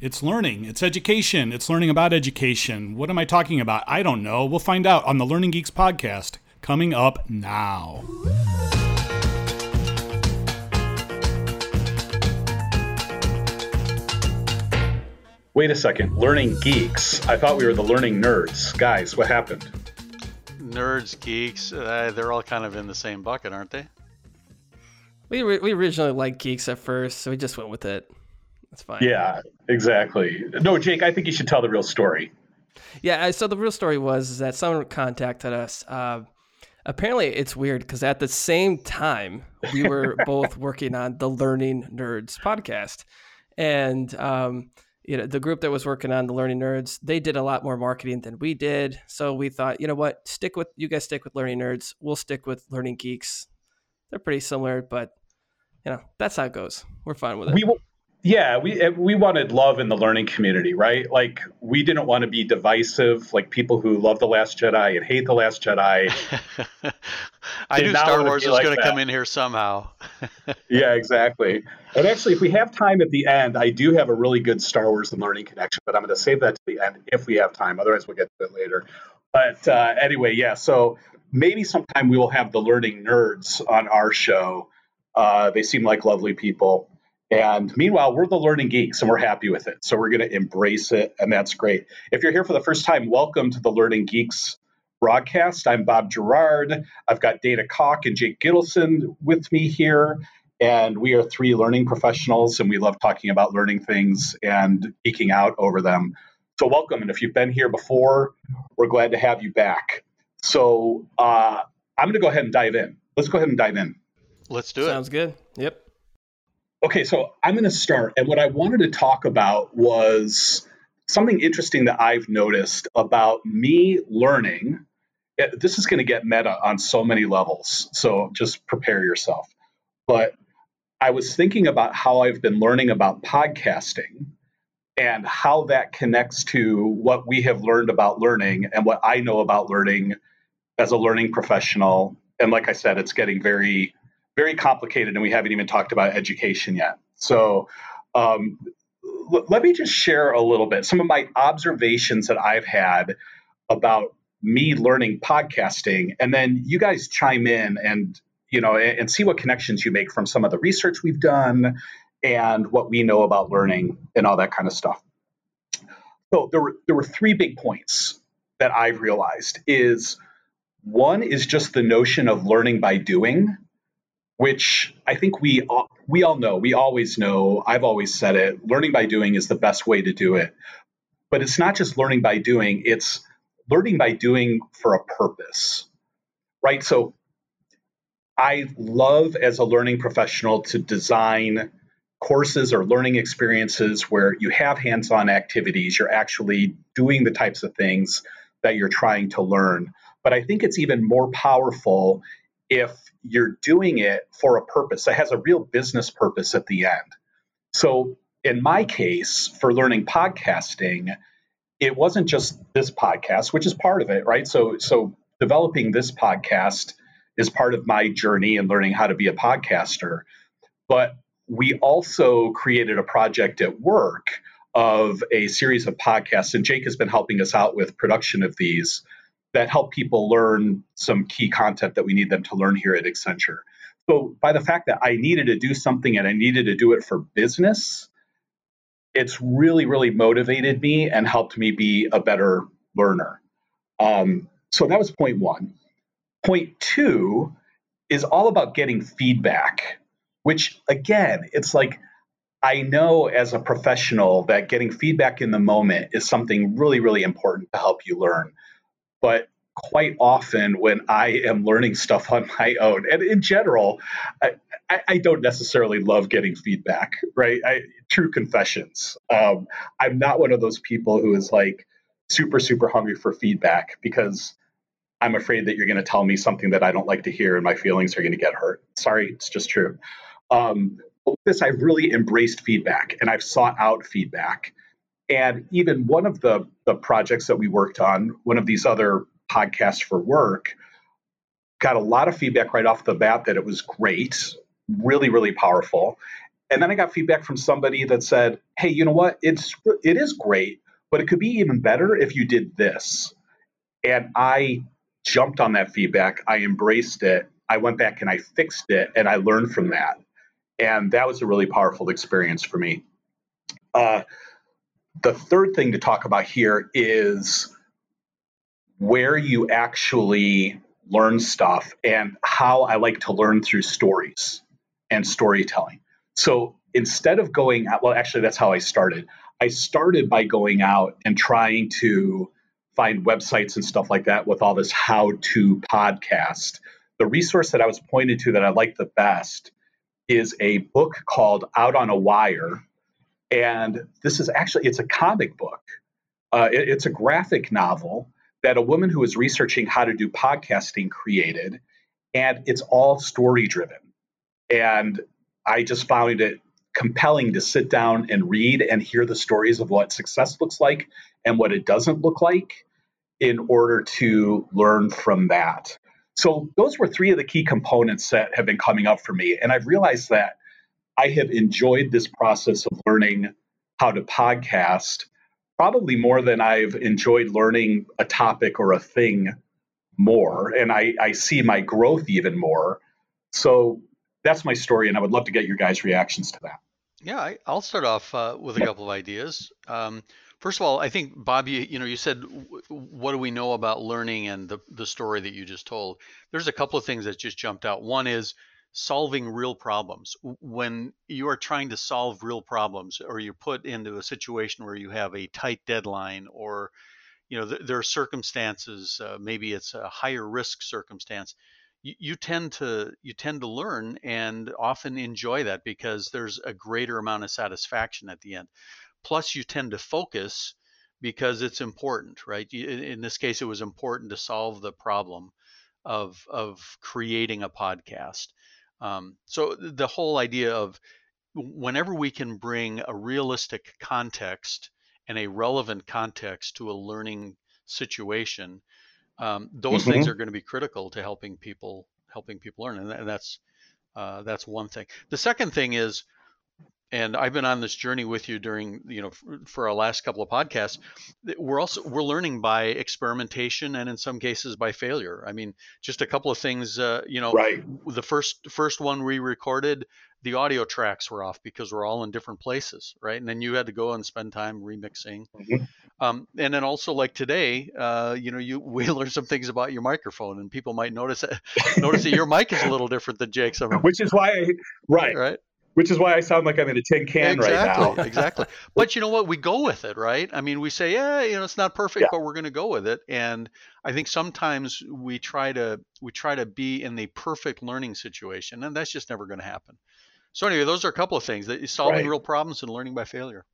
It's learning, it's education, it's learning about education. What am I talking about? I don't know. We'll find out on the Learning Geeks podcast coming up now. Wait a second, Learning Geeks. I thought we were the Learning Nerds. Guys, what happened? Nerds, geeks, uh, they're all kind of in the same bucket, aren't they? We, we originally liked geeks at first, so we just went with it. That's fine. Yeah, exactly. No, Jake, I think you should tell the real story. Yeah, so the real story was that someone contacted us. Uh, apparently, it's weird because at the same time, we were both working on the Learning Nerds podcast. And, um, you know, the group that was working on the Learning Nerds, they did a lot more marketing than we did. So we thought, you know what, stick with, you guys stick with Learning Nerds. We'll stick with Learning Geeks. They're pretty similar, but, you know, that's how it goes. We're fine with it. We will yeah we eh, we wanted love in the learning community right? Like we didn't want to be divisive like people who love the last jedi and hate the last jedi. I knew star wars was like going to come in here somehow. Yeah exactly. And actually if we have time at the end i do have a really good star wars and learning connection but i'm going to save that to the end if we have time. Otherwise we'll get to it later. But uh, anyway yeah so maybe sometime we will have the learning nerds on our show. Uh, they seem like lovely people and meanwhile, we're the learning geeks and we're happy with it. So we're going to embrace it. And that's great. If you're here for the first time, welcome to the Learning Geeks broadcast. I'm Bob Gerard. I've got Dana Koch and Jake Gittleson with me here. And we are three learning professionals and we love talking about learning things and geeking out over them. So welcome. And if you've been here before, we're glad to have you back. So uh, I'm going to go ahead and dive in. Let's go ahead and dive in. Let's do Sounds it. Sounds good. Yep. Okay, so I'm going to start. And what I wanted to talk about was something interesting that I've noticed about me learning. This is going to get meta on so many levels. So just prepare yourself. But I was thinking about how I've been learning about podcasting and how that connects to what we have learned about learning and what I know about learning as a learning professional. And like I said, it's getting very very complicated, and we haven't even talked about education yet. So, um, l- let me just share a little bit some of my observations that I've had about me learning podcasting, and then you guys chime in and you know and, and see what connections you make from some of the research we've done and what we know about learning and all that kind of stuff. So there were there were three big points that I've realized is one is just the notion of learning by doing which I think we all, we all know. We always know. I've always said it. Learning by doing is the best way to do it. But it's not just learning by doing, it's learning by doing for a purpose. Right? So I love as a learning professional to design courses or learning experiences where you have hands-on activities, you're actually doing the types of things that you're trying to learn. But I think it's even more powerful if you're doing it for a purpose that has a real business purpose at the end. So, in my case, for learning podcasting, it wasn't just this podcast, which is part of it, right? So, so developing this podcast is part of my journey in learning how to be a podcaster. But we also created a project at work of a series of podcasts, and Jake has been helping us out with production of these that help people learn some key content that we need them to learn here at Accenture. So, by the fact that I needed to do something and I needed to do it for business, it's really, really motivated me and helped me be a better learner. Um, so, that was point one. Point two is all about getting feedback, which again, it's like I know as a professional that getting feedback in the moment is something really, really important to help you learn. But quite often when I am learning stuff on my own, and in general, I, I don't necessarily love getting feedback, right? I, true confessions. Um, I'm not one of those people who is like super, super hungry for feedback because I'm afraid that you're going to tell me something that I don't like to hear and my feelings are going to get hurt. Sorry, it's just true. Um, with this, I've really embraced feedback and I've sought out feedback. And even one of the, the projects that we worked on, one of these other podcasts for work, got a lot of feedback right off the bat that it was great, really, really powerful. And then I got feedback from somebody that said, "Hey, you know what? It's it is great, but it could be even better if you did this." And I jumped on that feedback. I embraced it. I went back and I fixed it, and I learned from that. And that was a really powerful experience for me. Uh, the third thing to talk about here is where you actually learn stuff and how I like to learn through stories and storytelling. So instead of going out, well, actually, that's how I started. I started by going out and trying to find websites and stuff like that with all this how to podcast. The resource that I was pointed to that I liked the best is a book called Out on a Wire. And this is actually, it's a comic book. Uh, it, it's a graphic novel that a woman who was researching how to do podcasting created. And it's all story driven. And I just found it compelling to sit down and read and hear the stories of what success looks like and what it doesn't look like in order to learn from that. So, those were three of the key components that have been coming up for me. And I've realized that I have enjoyed this process of learning how to podcast probably more than I've enjoyed learning a topic or a thing more. And I, I see my growth even more. So, that's my story. And I would love to get your guys' reactions to that. Yeah, I, will start off uh, with a couple of ideas. Um, First of all, I think Bob, you, you know, you said, what do we know about learning and the, the story that you just told? There's a couple of things that just jumped out. One is solving real problems. When you are trying to solve real problems or you're put into a situation where you have a tight deadline or, you know, th- there are circumstances, uh, maybe it's a higher risk circumstance, you, you tend to you tend to learn and often enjoy that because there's a greater amount of satisfaction at the end. Plus, you tend to focus because it's important, right? In this case, it was important to solve the problem of of creating a podcast. Um, so the whole idea of whenever we can bring a realistic context and a relevant context to a learning situation, um, those mm-hmm. things are going to be critical to helping people helping people learn, and that's uh, that's one thing. The second thing is and I've been on this journey with you during you know for, for our last couple of podcasts. We're also we're learning by experimentation and in some cases by failure. I mean, just a couple of things. Uh, you know, right. The first first one we recorded, the audio tracks were off because we're all in different places, right? And then you had to go and spend time remixing. Mm-hmm. Um, and then also like today, uh, you know, you we learned some things about your microphone, and people might notice that, notice that your mic is a little different than Jake's. Which is why, I, right, right which is why I sound like I'm in a tin can exactly, right now. exactly. But you know what? We go with it, right? I mean, we say, yeah, you know, it's not perfect, yeah. but we're going to go with it. And I think sometimes we try to we try to be in the perfect learning situation, and that's just never going to happen. So anyway, those are a couple of things that solving right. real problems and learning by failure.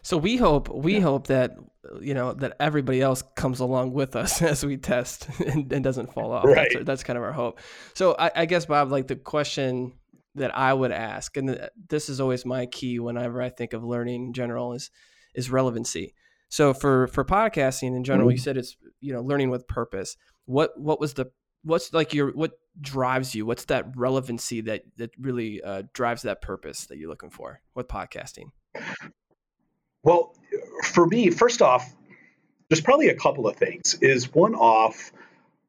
So we hope we yeah. hope that you know that everybody else comes along with us as we test and, and doesn't fall off. Right. That's, that's, kind of our hope. So I, I guess Bob, like the question that I would ask, and this is always my key whenever I think of learning in general is is relevancy. So for for podcasting in general, mm-hmm. you said it's you know learning with purpose. What what was the what's like your what drives you? What's that relevancy that that really uh, drives that purpose that you're looking for with podcasting? Well, for me, first off, there's probably a couple of things. Is one off,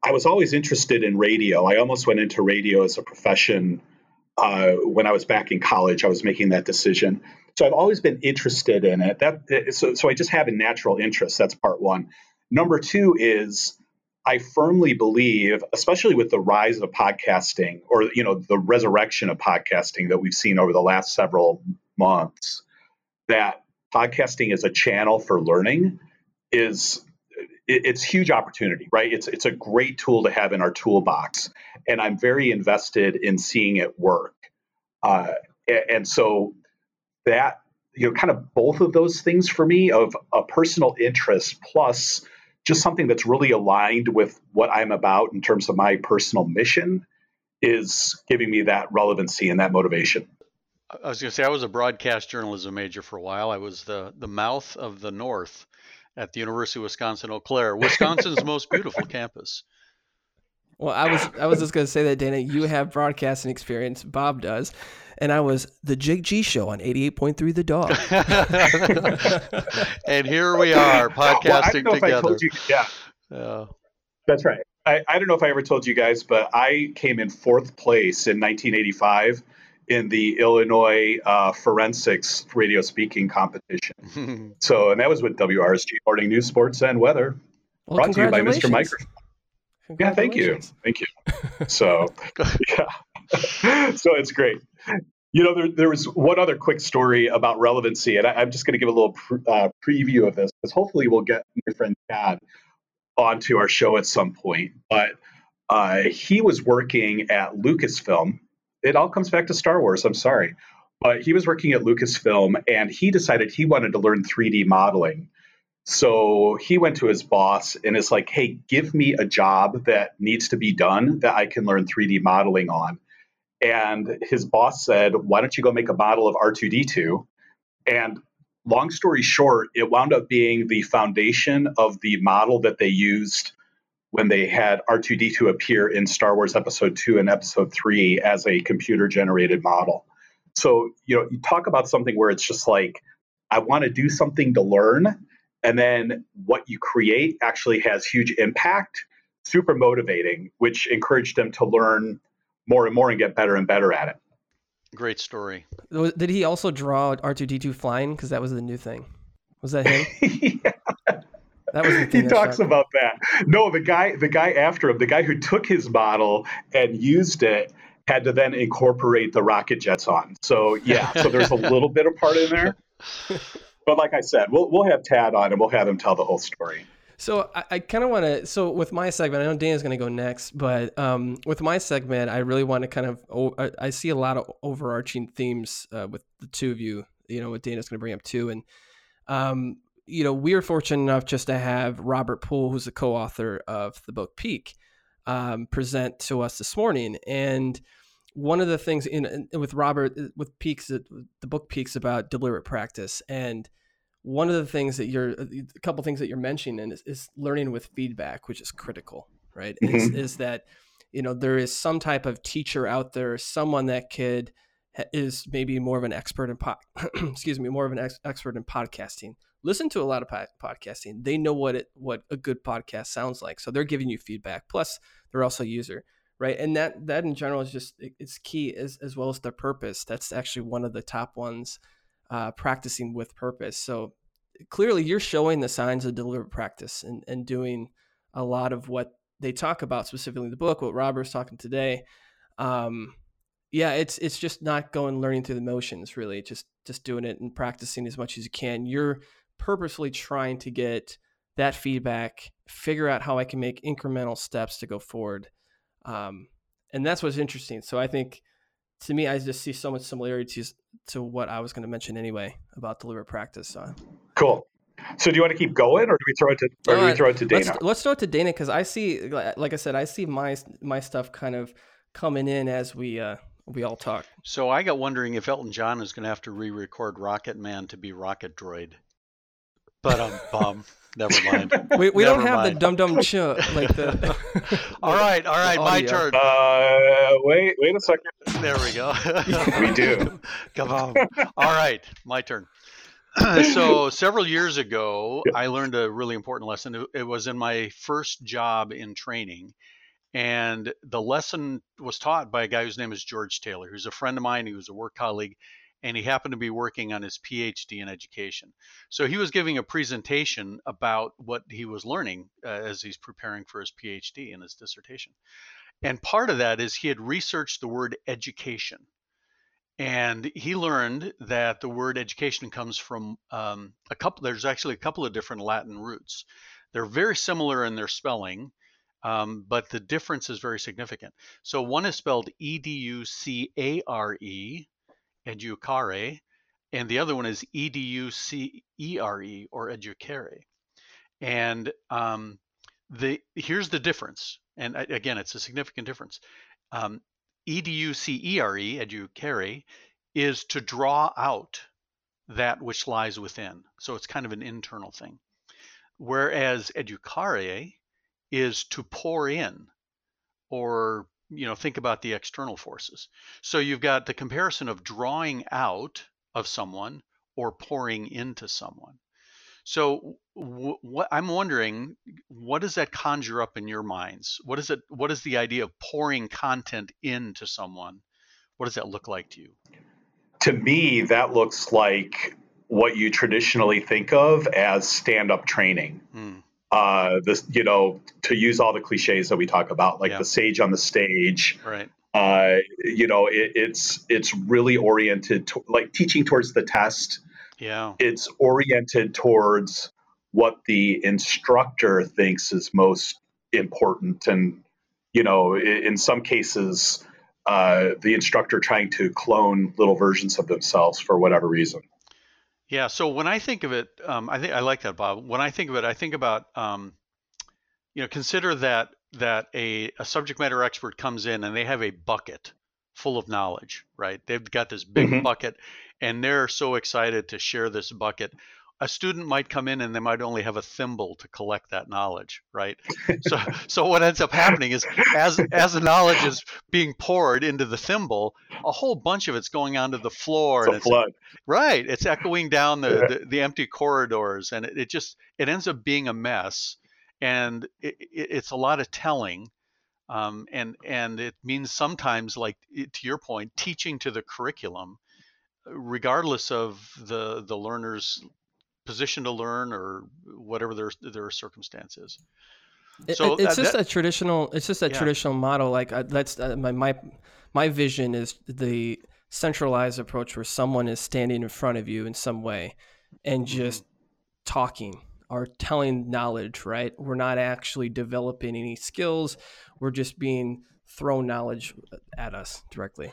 I was always interested in radio. I almost went into radio as a profession uh, when I was back in college, I was making that decision. So I've always been interested in it. That so, so I just have a natural interest. That's part one. Number two is I firmly believe, especially with the rise of podcasting or you know the resurrection of podcasting that we've seen over the last several months, that podcasting as a channel for learning is it's huge opportunity, right? It's it's a great tool to have in our toolbox, and I'm very invested in seeing it work. Uh, and so that you know, kind of both of those things for me of a personal interest plus just something that's really aligned with what I'm about in terms of my personal mission is giving me that relevancy and that motivation. I was going to say I was a broadcast journalism major for a while. I was the the mouth of the North at the University of Wisconsin Eau Claire, Wisconsin's most beautiful campus. Well, I was I was just gonna say that Dana, you have broadcasting experience. Bob does, and I was the Jig G show on eighty eight point three The Dog. and here we are podcasting well, together. You, yeah, yeah, that's right. I, I don't know if I ever told you guys, but I came in fourth place in 1985 in the Illinois uh, forensics radio speaking competition. so, and that was with WRSG Morning News, Sports, and Weather. Well, brought to you by Mr. Microphone. Yeah, thank you. Thank you. So, yeah. so it's great. You know, there, there was one other quick story about relevancy, and I, am just going to give a little pre- uh, preview of this because hopefully we'll get my friend Chad onto our show at some point. But uh, he was working at Lucasfilm. It all comes back to Star Wars. I'm sorry. But he was working at Lucasfilm and he decided he wanted to learn 3D modeling. So he went to his boss and is like, hey, give me a job that needs to be done that I can learn 3D modeling on. And his boss said, why don't you go make a model of R2D2? And long story short, it wound up being the foundation of the model that they used when they had R2D2 appear in Star Wars Episode 2 and Episode 3 as a computer generated model. So, you know, you talk about something where it's just like, I want to do something to learn and then what you create actually has huge impact super motivating which encouraged them to learn more and more and get better and better at it. Great story. Did he also draw r2d2 flying? Because that was the new thing. Was that him? Yeah. That was he talks about that. No, the guy, the guy after him, the guy who took his model and used it, had to then incorporate the rocket jets on. So yeah, so there's a little bit of part in there. but like I said, we'll we'll have Tad on and we'll have him tell the whole story. So I, I kind of want to. So with my segment, I know Dana's going to go next, but um, with my segment, I really want to kind of. Oh, I, I, see a lot of overarching themes uh, with the two of you. You know, what Dana's going to bring up too, and um, you know, we are fortunate enough just to have Robert Pool, who's the co-author of the book Peak, um, present to us this morning, and one of the things in, in with Robert uh, with Peaks, the book Peaks about deliberate practice, and one of the things that you're uh, a couple things that you're mentioning is, is learning with feedback, which is critical, right? Mm-hmm. Is, is that you know there is some type of teacher out there, someone that could is maybe more of an expert in po- excuse me, more of an ex- expert in podcasting. Listen to a lot of po- podcasting. They know what it what a good podcast sounds like, so they're giving you feedback. Plus, they're also a user right and that that in general is just it's key as, as well as the purpose that's actually one of the top ones uh, practicing with purpose so clearly you're showing the signs of deliberate practice and, and doing a lot of what they talk about specifically in the book what robert's talking today um, yeah it's it's just not going learning through the motions really just just doing it and practicing as much as you can you're purposefully trying to get that feedback figure out how i can make incremental steps to go forward um, and that's what's interesting. So I think to me, I just see so much similarities to what I was going to mention anyway about deliberate practice. So. Cool. So do you want to keep going, or do we throw it to, or do we throw it to Dana? Let's, let's throw it to Dana because I see, like I said, I see my my stuff kind of coming in as we uh, we all talk. So I got wondering if Elton John is going to have to re-record Rocket Man to be Rocket Droid. But um, bum. Never mind. We, we don't have mind. the dum dum chip like the. all right, all right, my turn. Uh, wait, wait a second. There we go. we do. Come on. All right, my turn. so several years ago, I learned a really important lesson. It was in my first job in training, and the lesson was taught by a guy whose name is George Taylor, who's a friend of mine. He was a work colleague, and he happened to be working on his PhD in education. So he was giving a presentation about what he was learning uh, as he's preparing for his PhD and his dissertation. And part of that is he had researched the word education. And he learned that the word education comes from um, a couple, there's actually a couple of different Latin roots. They're very similar in their spelling, um, but the difference is very significant. So one is spelled E D U C A R E, educare, and the other one is E-D-U-C-E-R-E or educere. And um, the here's the difference, and again, it's a significant difference. Um, E-D-U-C-E-R-E, educere, is to draw out that which lies within. So it's kind of an internal thing. Whereas educare is to pour in or you know think about the external forces. So you've got the comparison of drawing out of someone or pouring into someone. So w- what i'm wondering what does that conjure up in your minds? What is it what is the idea of pouring content into someone? What does that look like to you? To me that looks like what you traditionally think of as stand-up training. Mm uh, this, you know, to use all the cliches that we talk about, like yeah. the sage on the stage. Right. Uh, you know, it, it's it's really oriented to like teaching towards the test. Yeah. It's oriented towards what the instructor thinks is most important, and you know, in, in some cases, uh, the instructor trying to clone little versions of themselves for whatever reason. Yeah. So when I think of it, um, I think I like that, Bob. When I think of it, I think about, um, you know, consider that that a, a subject matter expert comes in and they have a bucket full of knowledge, right? They've got this big mm-hmm. bucket, and they're so excited to share this bucket a student might come in and they might only have a thimble to collect that knowledge right so so what ends up happening is as as the knowledge is being poured into the thimble a whole bunch of it's going onto the floor it's and it's flood. right it's echoing down the, yeah. the, the, empty corridors and it, it, just it ends up being a mess and it, it, it's a lot of telling um, and and it means sometimes like to your point teaching to the curriculum regardless of the the learner's position to learn or whatever their their circumstances. So it, it's that, just that, a traditional. It's just a yeah. traditional model. Like uh, that's uh, my my my vision is the centralized approach where someone is standing in front of you in some way and mm-hmm. just mm-hmm. talking or telling knowledge. Right? We're not actually developing any skills. We're just being thrown knowledge at us directly.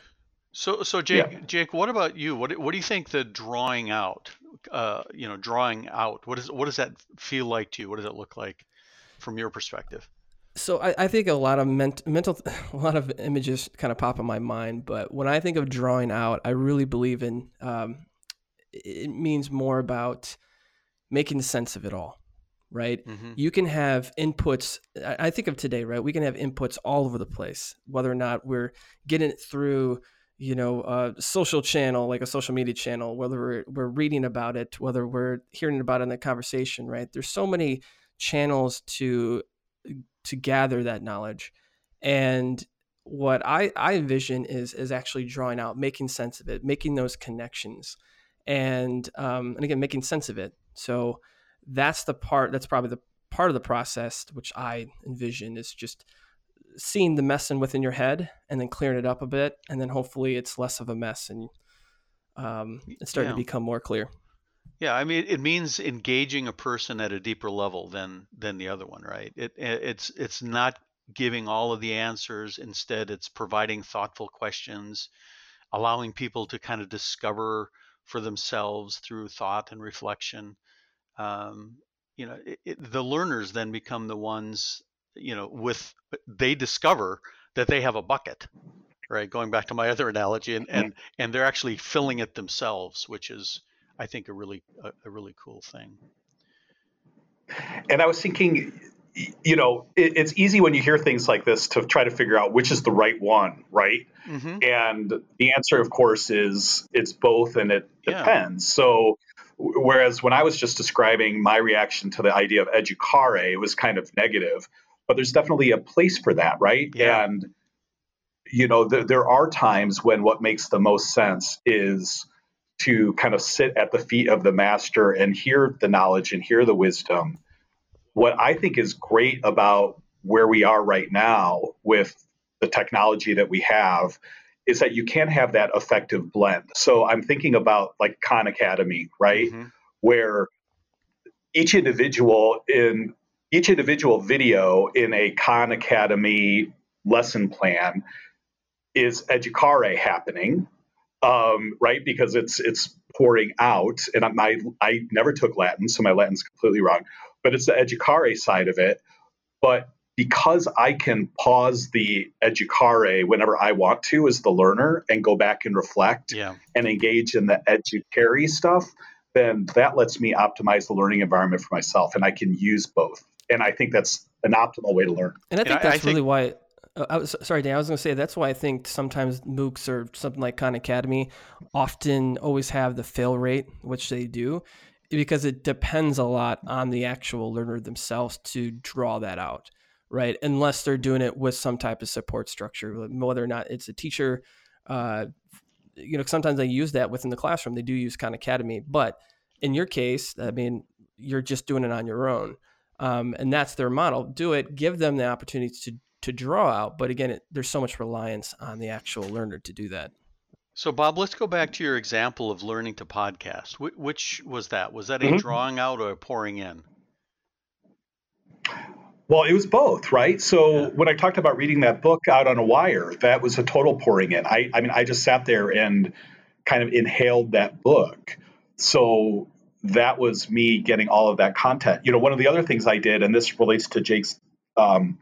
So, so Jake, yeah. Jake, what about you? What what do you think the drawing out, uh, you know, drawing out? What is what does that feel like to you? What does it look like from your perspective? So I, I think a lot of ment- mental, a lot of images kind of pop in my mind. But when I think of drawing out, I really believe in. Um, it means more about making sense of it all right? Mm-hmm. You can have inputs. I think of today, right? We can have inputs all over the place, whether or not we're getting it through you know a social channel like a social media channel whether we're, we're reading about it whether we're hearing about it in the conversation right? There's so many channels to to gather that knowledge. And what i i envision is is actually drawing out making sense of it making those connections. And um and again making sense of it. So that's the part that's probably the part of the process which i envision is just seeing the mess in within your head and then clearing it up a bit, and then hopefully it's less of a mess and um, it's starting yeah. to become more clear. Yeah, I mean, it means engaging a person at a deeper level than than the other one, right? It, it's it's not giving all of the answers. Instead, it's providing thoughtful questions, allowing people to kind of discover for themselves through thought and reflection. Um, you know, it, it, the learners then become the ones you know, with they discover that they have a bucket, right? Going back to my other analogy, and and and they're actually filling it themselves, which is, I think, a really a, a really cool thing. And I was thinking, you know, it, it's easy when you hear things like this to try to figure out which is the right one, right? Mm-hmm. And the answer, of course, is it's both, and it yeah. depends. So. Whereas when I was just describing my reaction to the idea of educare, it was kind of negative but there's definitely a place for that, right? Yeah. And you know, th- there are times when what makes the most sense is to kind of sit at the feet of the master and hear the knowledge and hear the wisdom. What I think is great about where we are right now with the technology that we have is that you can have that effective blend. So I'm thinking about like Khan Academy, right? Mm-hmm. Where each individual in each individual video in a Khan Academy lesson plan is educare happening, um, right? Because it's it's pouring out, and I I never took Latin, so my Latin's completely wrong. But it's the educare side of it. But because I can pause the educare whenever I want to as the learner and go back and reflect yeah. and engage in the educere stuff, then that lets me optimize the learning environment for myself, and I can use both and I think that's an optimal way to learn. And I think and that's I, I really think, why. Uh, I was sorry, Dan. I was going to say that's why I think sometimes MOOCs or something like Khan Academy often always have the fail rate, which they do, because it depends a lot on the actual learner themselves to draw that out, right? Unless they're doing it with some type of support structure, whether or not it's a teacher. Uh, you know, sometimes they use that within the classroom. They do use Khan Academy, but in your case, I mean, you're just doing it on your own, um, and that's their model. Do it. Give them the opportunity to to draw out, but again, it, there's so much reliance on the actual learner to do that. So, Bob, let's go back to your example of learning to podcast. Wh- which was that? Was that a mm-hmm. drawing out or a pouring in? Well, it was both, right? So yeah. when I talked about reading that book out on a wire, that was a total pouring in. I, I mean, I just sat there and kind of inhaled that book. So that was me getting all of that content. You know, one of the other things I did, and this relates to Jake's um,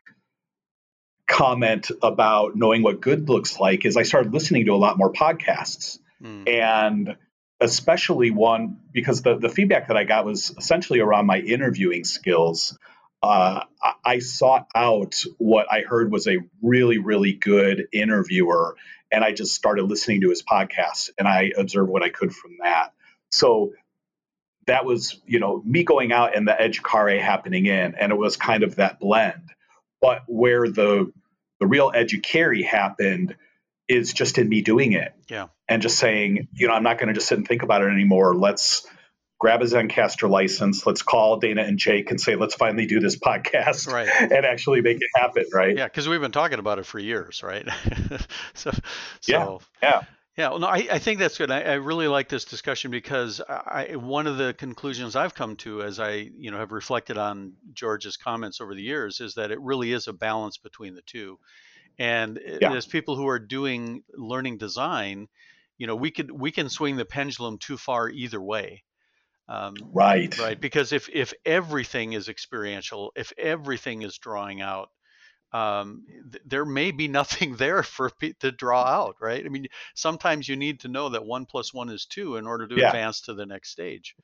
comment about knowing what good looks like, is I started listening to a lot more podcasts. Mm. And especially one because the, the feedback that I got was essentially around my interviewing skills uh, I sought out what I heard was a really, really good interviewer, and I just started listening to his podcast, and I observed what I could from that. So that was, you know, me going out and the Educare happening in, and it was kind of that blend. But where the the real Educere happened is just in me doing it, yeah, and just saying, you know, I'm not going to just sit and think about it anymore. Let's grab a Zencastr license. Let's call Dana and Jake and say, let's finally do this podcast right. and actually make it happen. Right. Yeah. Cause we've been talking about it for years. Right. so, yeah. Yeah. Yeah, well, no, I, I think that's good. I, I really like this discussion because I, one of the conclusions I've come to as I, you know, have reflected on George's comments over the years is that it really is a balance between the two. And yeah. as people who are doing learning design, you know, we could we can swing the pendulum too far either way. Um, right. Right. Because if if everything is experiential, if everything is drawing out, um, th- there may be nothing there for to draw out. Right. I mean, sometimes you need to know that one plus one is two in order to yeah. advance to the next stage,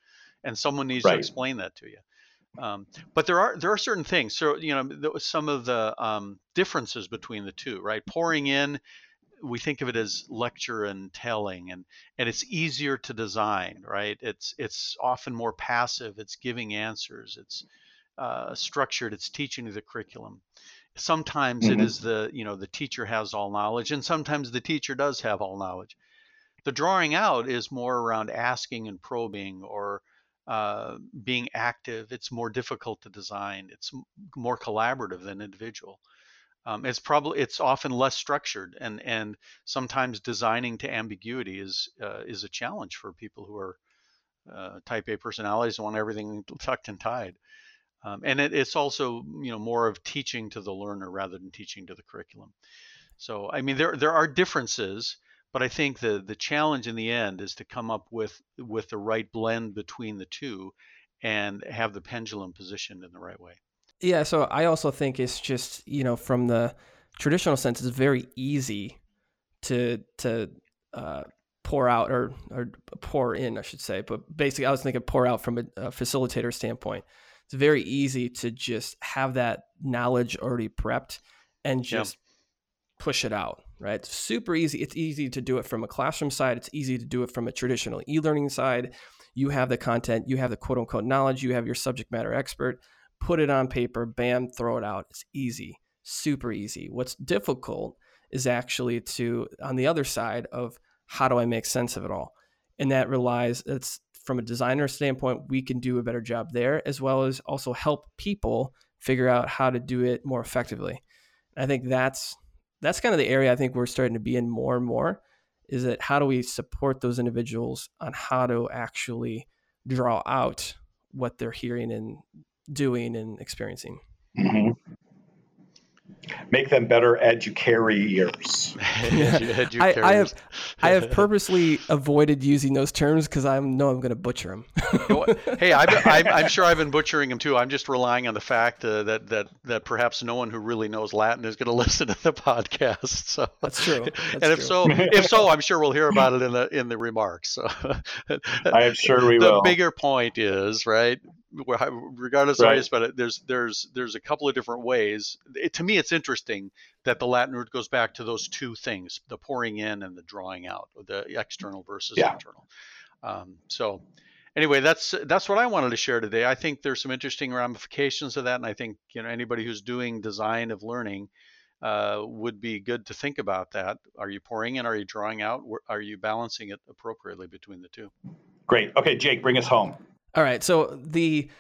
and someone needs right. to explain that to you. Um, but there are there are certain things. So you know, some of the um, differences between the two. Right. Pouring in we think of it as lecture and telling and and it's easier to design right it's it's often more passive it's giving answers it's uh, structured it's teaching the curriculum sometimes mm-hmm. it is the you know the teacher has all knowledge and sometimes the teacher does have all knowledge the drawing out is more around asking and probing or uh, being active it's more difficult to design it's more collaborative than individual um, it's probably it's often less structured and and sometimes designing to ambiguity is uh, is a challenge for people who are uh, type A personalities and want everything tucked and tied. Um, and it, it's also you know more of teaching to the learner rather than teaching to the curriculum. So I mean there there are differences, but I think the the challenge in the end is to come up with with the right blend between the two, and have the pendulum positioned in the right way. Yeah, so I also think it's just you know from the traditional sense, it's very easy to to uh, pour out or or pour in, I should say. But basically, I was thinking pour out from a, a facilitator standpoint. It's very easy to just have that knowledge already prepped and just yeah. push it out. Right? It's super easy. It's easy to do it from a classroom side. It's easy to do it from a traditional e-learning side. You have the content. You have the quote unquote knowledge. You have your subject matter expert put it on paper, bam, throw it out. It's easy, super easy. What's difficult is actually to, on the other side of how do I make sense of it all? And that relies, it's from a designer standpoint, we can do a better job there, as well as also help people figure out how to do it more effectively. I think that's that's kind of the area I think we're starting to be in more and more is that how do we support those individuals on how to actually draw out what they're hearing and doing and experiencing. Mm-hmm. Make them better educators. I, I, have I have purposely avoided using those terms because I know I'm going to butcher them. hey, I'm, I'm, I'm, sure I've been butchering them too. I'm just relying on the fact uh, that that that perhaps no one who really knows Latin is going to listen to the podcast. So that's true. That's and if true. so, if so, I'm sure we'll hear about it in the in the remarks. So I am sure we the will. The bigger point is right regardless right. of how spell it, there's there's there's a couple of different ways. It, to me, it's interesting that the Latin root goes back to those two things: the pouring in and the drawing out, the external versus yeah. internal. Um, so, anyway, that's that's what I wanted to share today. I think there's some interesting ramifications of that, and I think you know anybody who's doing design of learning uh, would be good to think about that. Are you pouring in? Are you drawing out? Are you balancing it appropriately between the two? Great. Okay, Jake, bring us home. All right. So the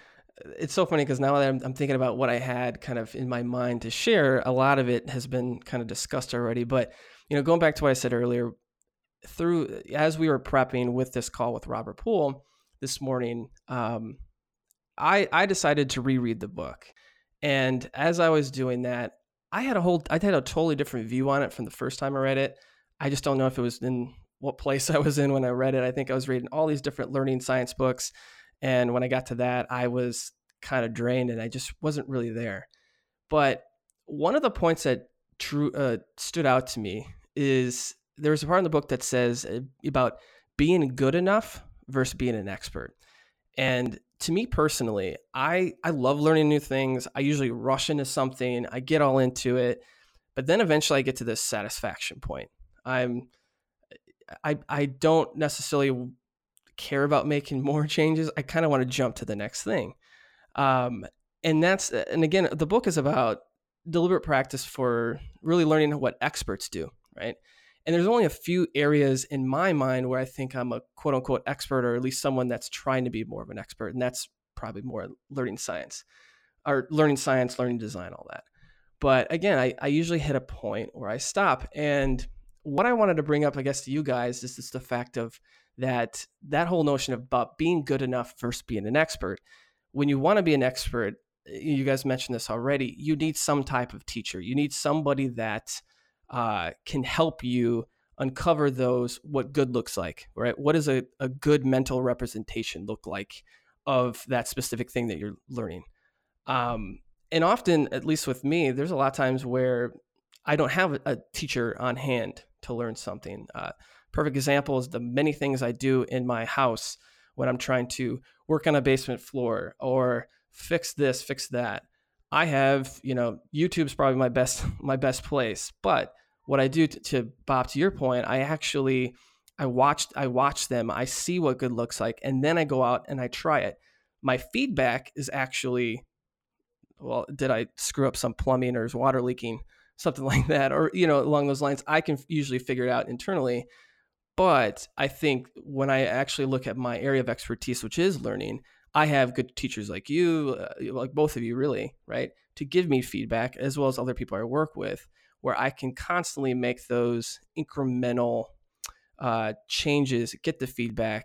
it's so funny because now that I'm, I'm, thinking about what I had kind of in my mind to share, a lot of it has been kind of discussed already. But you know, going back to what I said earlier, through as we were prepping with this call with Robert Pool this morning, um, I I decided to reread the book, and as I was doing that, I had a whole I had a totally different view on it from the first time I read it. I just don't know if it was in what place I was in when I read it. I think I was reading all these different learning science books, and when I got to that, I was kind of drained and I just wasn't really there. But one of the points that uh, stood out to me is there was a part in the book that says uh, about being good enough versus being an expert. And to me personally, I I love learning new things. I usually rush into something, I get all into it, but then eventually I get to this satisfaction point. I'm I I don't necessarily care about making more changes. I kind of want to jump to the next thing. Um, and that's and again, the book is about deliberate practice for really learning what experts do, right? And there's only a few areas in my mind where I think I'm a quote unquote expert, or at least someone that's trying to be more of an expert. And that's probably more learning science or learning science, learning design, all that. But again, I, I usually hit a point where I stop. And what I wanted to bring up, I guess, to you guys is just the fact of that that whole notion of about being good enough versus being an expert. When you want to be an expert, you guys mentioned this already, you need some type of teacher. You need somebody that uh, can help you uncover those what good looks like right what does a, a good mental representation look like of that specific thing that you're learning um, and often at least with me there's a lot of times where i don't have a teacher on hand to learn something uh, perfect example is the many things i do in my house when i'm trying to work on a basement floor or fix this fix that I have, you know, YouTube's probably my best my best place. But what I do to, to Bob, to your point, I actually I watched I watch them, I see what good looks like, and then I go out and I try it. My feedback is actually, well, did I screw up some plumbing or is water leaking, something like that, or you know, along those lines. I can usually figure it out internally. But I think when I actually look at my area of expertise, which is learning, I have good teachers like you, uh, like both of you, really, right, to give me feedback as well as other people I work with, where I can constantly make those incremental uh, changes, get the feedback,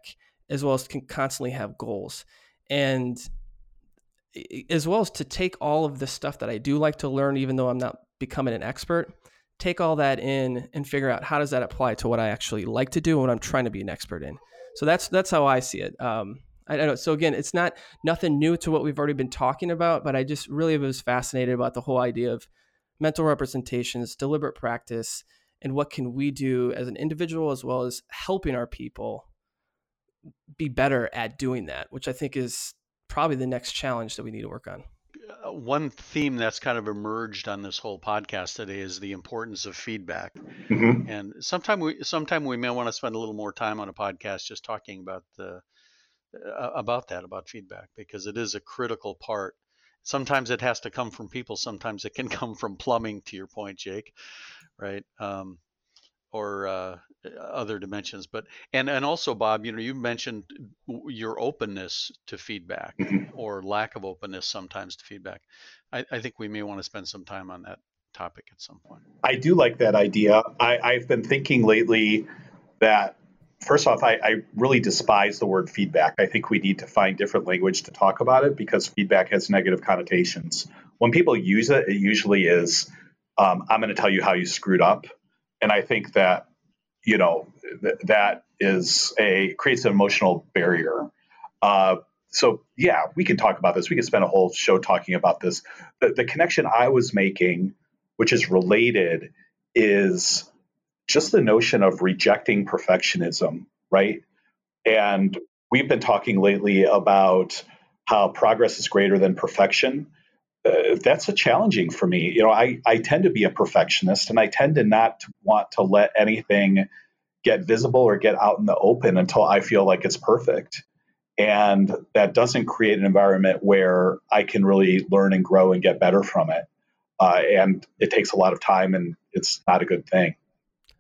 as well as can constantly have goals. And as well as to take all of the stuff that I do like to learn, even though I'm not becoming an expert, take all that in and figure out how does that apply to what I actually like to do and what I'm trying to be an expert in. So that's that's how I see it. Um, I don't know. So again, it's not nothing new to what we've already been talking about, but I just really was fascinated about the whole idea of mental representations, deliberate practice, and what can we do as an individual as well as helping our people be better at doing that, which I think is probably the next challenge that we need to work on. Uh, one theme that's kind of emerged on this whole podcast today is the importance of feedback. Mm-hmm. And sometime we sometime we may want to spend a little more time on a podcast just talking about the uh, about that, about feedback, because it is a critical part. Sometimes it has to come from people. Sometimes it can come from plumbing. To your point, Jake, right? Um, or uh, other dimensions. But and and also, Bob, you know, you mentioned your openness to feedback mm-hmm. or lack of openness sometimes to feedback. I, I think we may want to spend some time on that topic at some point. I do like that idea. I, I've been thinking lately that first off, I, I, really despise the word feedback. I think we need to find different language to talk about it because feedback has negative connotations. When people use it, it usually is, um, I'm going to tell you how you screwed up. And I think that, you know, th- that is a creates an emotional barrier. Uh, so yeah, we can talk about this. We could spend a whole show talking about this. The, the connection I was making, which is related, is just the notion of rejecting perfectionism, right? And we've been talking lately about how progress is greater than perfection. Uh, that's a challenging for me. You know, I, I tend to be a perfectionist and I tend to not want to let anything get visible or get out in the open until I feel like it's perfect. And that doesn't create an environment where I can really learn and grow and get better from it. Uh, and it takes a lot of time and it's not a good thing.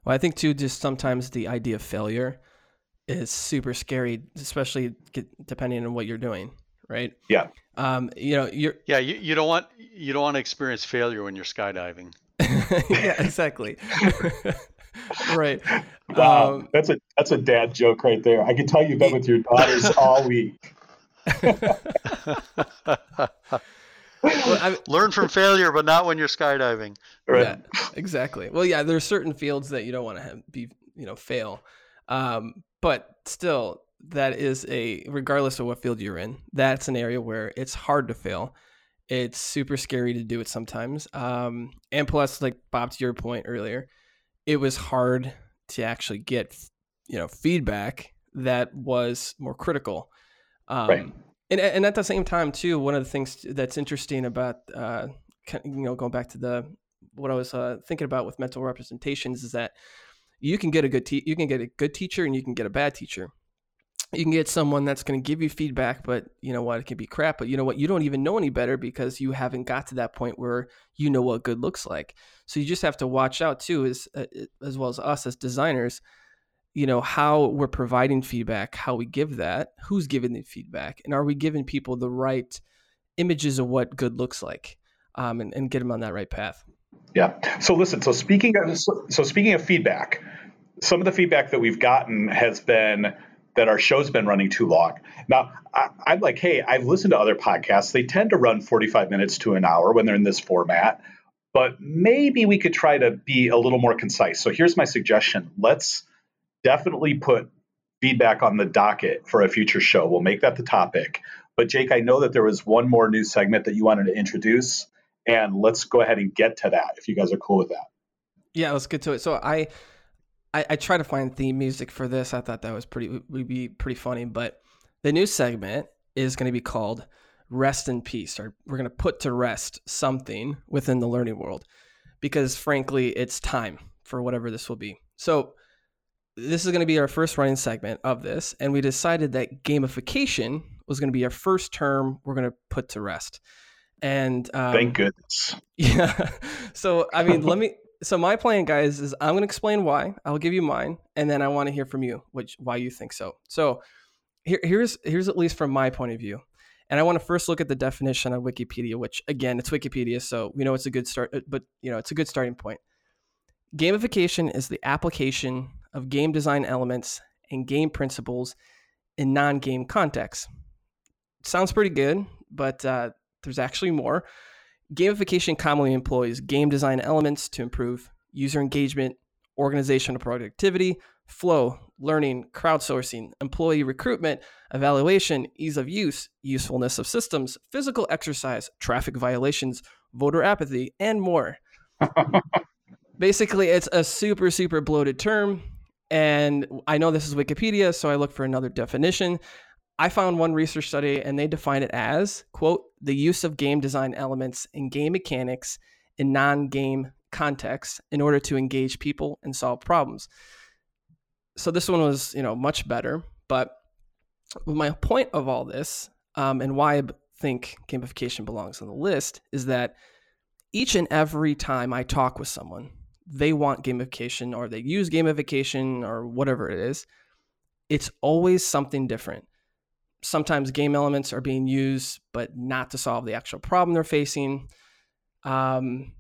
Well, I think too, just sometimes the idea of failure is super scary, especially depending on what you're doing, right? Yeah. Um, you know, you're yeah, you, you don't want you don't want to experience failure when you're skydiving. yeah, exactly. right. Wow, um, that's a that's a dad joke right there. I can tell you've been with your daughters all week. well, Learn from failure, but not when you're skydiving. Right. Yeah, exactly. Well, yeah, there are certain fields that you don't want to have, be, you know, fail. Um, but still, that is a regardless of what field you're in, that's an area where it's hard to fail. It's super scary to do it sometimes. Um, and plus, like Bob, to your point earlier, it was hard to actually get, you know, feedback that was more critical. Um, right and and at the same time too, one of the things that's interesting about uh, you know going back to the what I was uh, thinking about with mental representations is that you can get a good te- you can get a good teacher and you can get a bad teacher. You can get someone that's going to give you feedback, but you know what, it can be crap. But you know what, you don't even know any better because you haven't got to that point where you know what good looks like. So you just have to watch out too, as uh, as well as us as designers you know how we're providing feedback how we give that who's giving the feedback and are we giving people the right images of what good looks like um, and, and get them on that right path yeah so listen so speaking of so speaking of feedback some of the feedback that we've gotten has been that our show's been running too long. Now, I, am like, hey, I've listened to other podcasts. They tend to run 45 minutes to an hour when they're in this format, but maybe we could try to be a little more concise. So here's my suggestion let's definitely put feedback on the docket for a future show. We'll make that the topic. But Jake, I know that there was one more new segment that you wanted to introduce, and let's go ahead and get to that if you guys are cool with that. Yeah, let's get to it. So I, I, I try to find theme music for this. I thought that was pretty would be pretty funny. But the new segment is going to be called "Rest in Peace," or we're going to put to rest something within the learning world, because frankly, it's time for whatever this will be. So this is going to be our first running segment of this, and we decided that gamification was going to be our first term we're going to put to rest. And um, thank goodness. Yeah. So I mean, let me. So my plan, guys, is I'm going to explain why. I'll give you mine, and then I want to hear from you, which why you think so. So here, here's here's at least from my point of view. And I want to first look at the definition on Wikipedia, which again, it's Wikipedia, so we know it's a good start, but you know, it's a good starting point. Gamification is the application of game design elements and game principles in non game contexts. Sounds pretty good, but uh, there's actually more. Gamification commonly employs game design elements to improve user engagement, organizational productivity, flow, learning, crowdsourcing, employee recruitment, evaluation, ease of use, usefulness of systems, physical exercise, traffic violations, voter apathy, and more. Basically, it's a super, super bloated term and I know this is Wikipedia, so I look for another definition. I found one research study and they define it as, quote, the use of game design elements in game mechanics in non game contexts in order to engage people and solve problems. So this one was, you know, much better. But my point of all this um, and why I think gamification belongs on the list is that each and every time I talk with someone, they want gamification or they use gamification or whatever it is, it's always something different. Sometimes game elements are being used, but not to solve the actual problem they're facing. Um,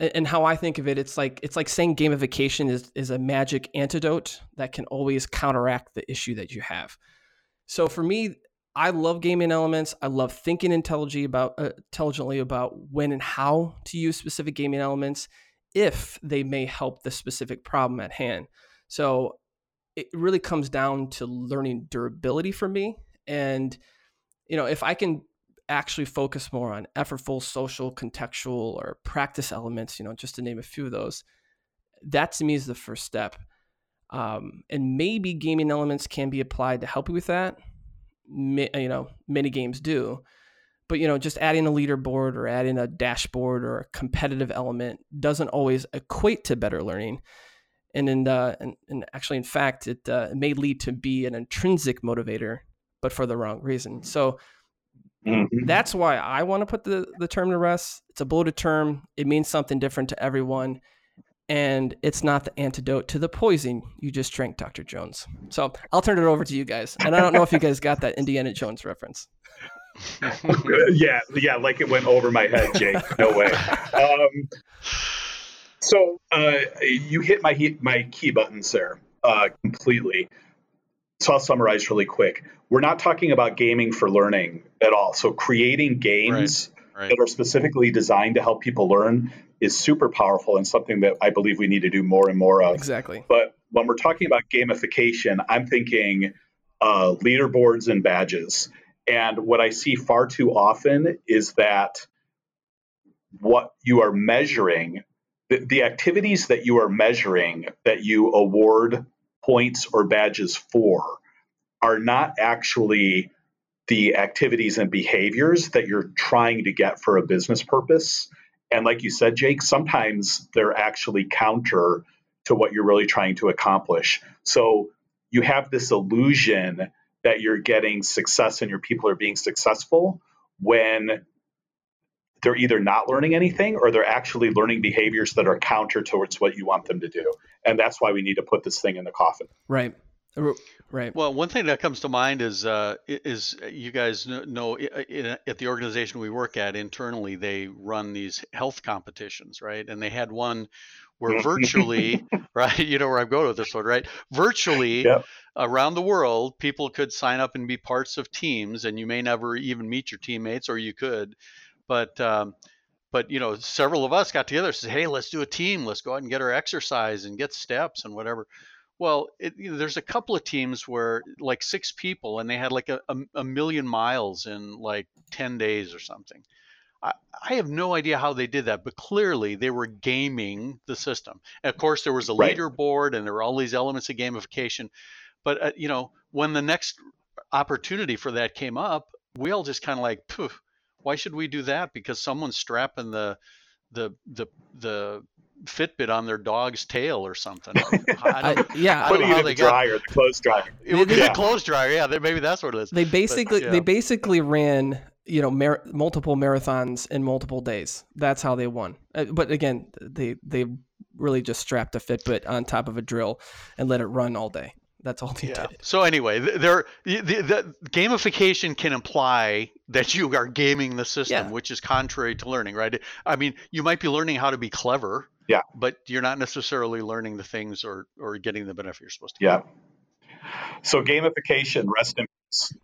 and how I think of it, it's like it's like saying gamification is is a magic antidote that can always counteract the issue that you have. So for me, I love gaming elements. I love thinking intelligently about uh, intelligently about when and how to use specific gaming elements if they may help the specific problem at hand. So it really comes down to learning durability for me. And, you know, if I can actually focus more on effortful, social, contextual, or practice elements, you know, just to name a few of those, that to me is the first step. Um, and maybe gaming elements can be applied to help you with that. you know many games do but you know just adding a leaderboard or adding a dashboard or a competitive element doesn't always equate to better learning and in the, and, and actually in fact it, uh, may lead to be an intrinsic motivator but for the wrong reason so mm-hmm. that's why i want to put the, the term to rest it's a bloated term it means something different to everyone and it's not the antidote to the poison you just drank dr jones so i'll turn it over to you guys and i don't know if you guys got that indiana jones reference yeah, yeah, like it went over my head, Jake. No way. Um, so uh, you hit my my key buttons there uh, completely. So I'll summarize really quick. We're not talking about gaming for learning at all. So creating games right, right. that are specifically designed to help people learn is super powerful and something that I believe we need to do more and more of. Exactly. But when we're talking about gamification, I'm thinking uh, leaderboards and badges. And what I see far too often is that what you are measuring, the, the activities that you are measuring that you award points or badges for, are not actually the activities and behaviors that you're trying to get for a business purpose. And like you said, Jake, sometimes they're actually counter to what you're really trying to accomplish. So you have this illusion that you're getting success and your people are being successful when they're either not learning anything or they're actually learning behaviors that are counter towards what you want them to do. And that's why we need to put this thing in the coffin. Right. Right. Well, one thing that comes to mind is uh, is you guys know in, at the organization we work at internally they run these health competitions, right? And they had one where virtually, right? You know where I'm going with this one, right? Virtually, yep around the world, people could sign up and be parts of teams, and you may never even meet your teammates, or you could. But um, but you know, several of us got together and said, "Hey, let's do a team. Let's go out and get our exercise and get steps and whatever." Well, it, you know, there's a couple of teams where like six people, and they had like a, a, a million miles in like ten days or something. I, I have no idea how they did that, but clearly they were gaming the system. And of course, there was a right. leaderboard, and there were all these elements of gamification. But uh, you know, when the next opportunity for that came up, we all just kind of like, Poof, why should we do that? Because someone's strapping the the the the Fitbit on their dog's tail or something. Yeah, I yeah, putting it in the dryer, got, the clothes dryer. It would be yeah. the clothes dryer. Yeah, maybe that's what it is. They basically but, yeah. they basically ran you know mar- multiple marathons in multiple days. That's how they won. Uh, but again, they they really just strapped a Fitbit on top of a drill and let it run all day. That's all they yeah. did. So anyway, there the, the, the, gamification can imply that you are gaming the system, yeah. which is contrary to learning, right? I mean, you might be learning how to be clever, yeah, but you're not necessarily learning the things or or getting the benefit you're supposed to. Yeah. Get. So gamification, rest in peace.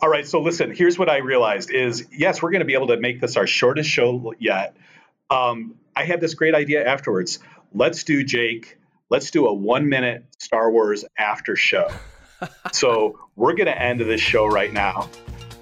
All right, so listen, here's what I realized is yes, we're going to be able to make this our shortest show yet. Um, I had this great idea afterwards. Let's do Jake let's do a one minute Star Wars after show. so we're going to end this show right now.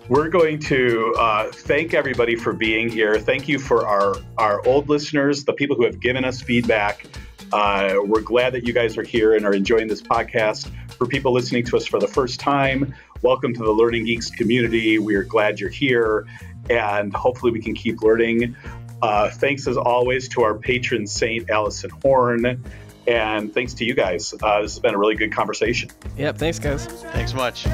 We're going to uh, thank everybody for being here. Thank you for our, our old listeners, the people who have given us feedback. Uh, we're glad that you guys are here and are enjoying this podcast. For people listening to us for the first time, welcome to the Learning Geeks community. We are glad you're here, and hopefully, we can keep learning. Uh, thanks as always to our patron saint, Allison Horn. And thanks to you guys. Uh, this has been a really good conversation. Yep. Thanks, guys. Thanks much.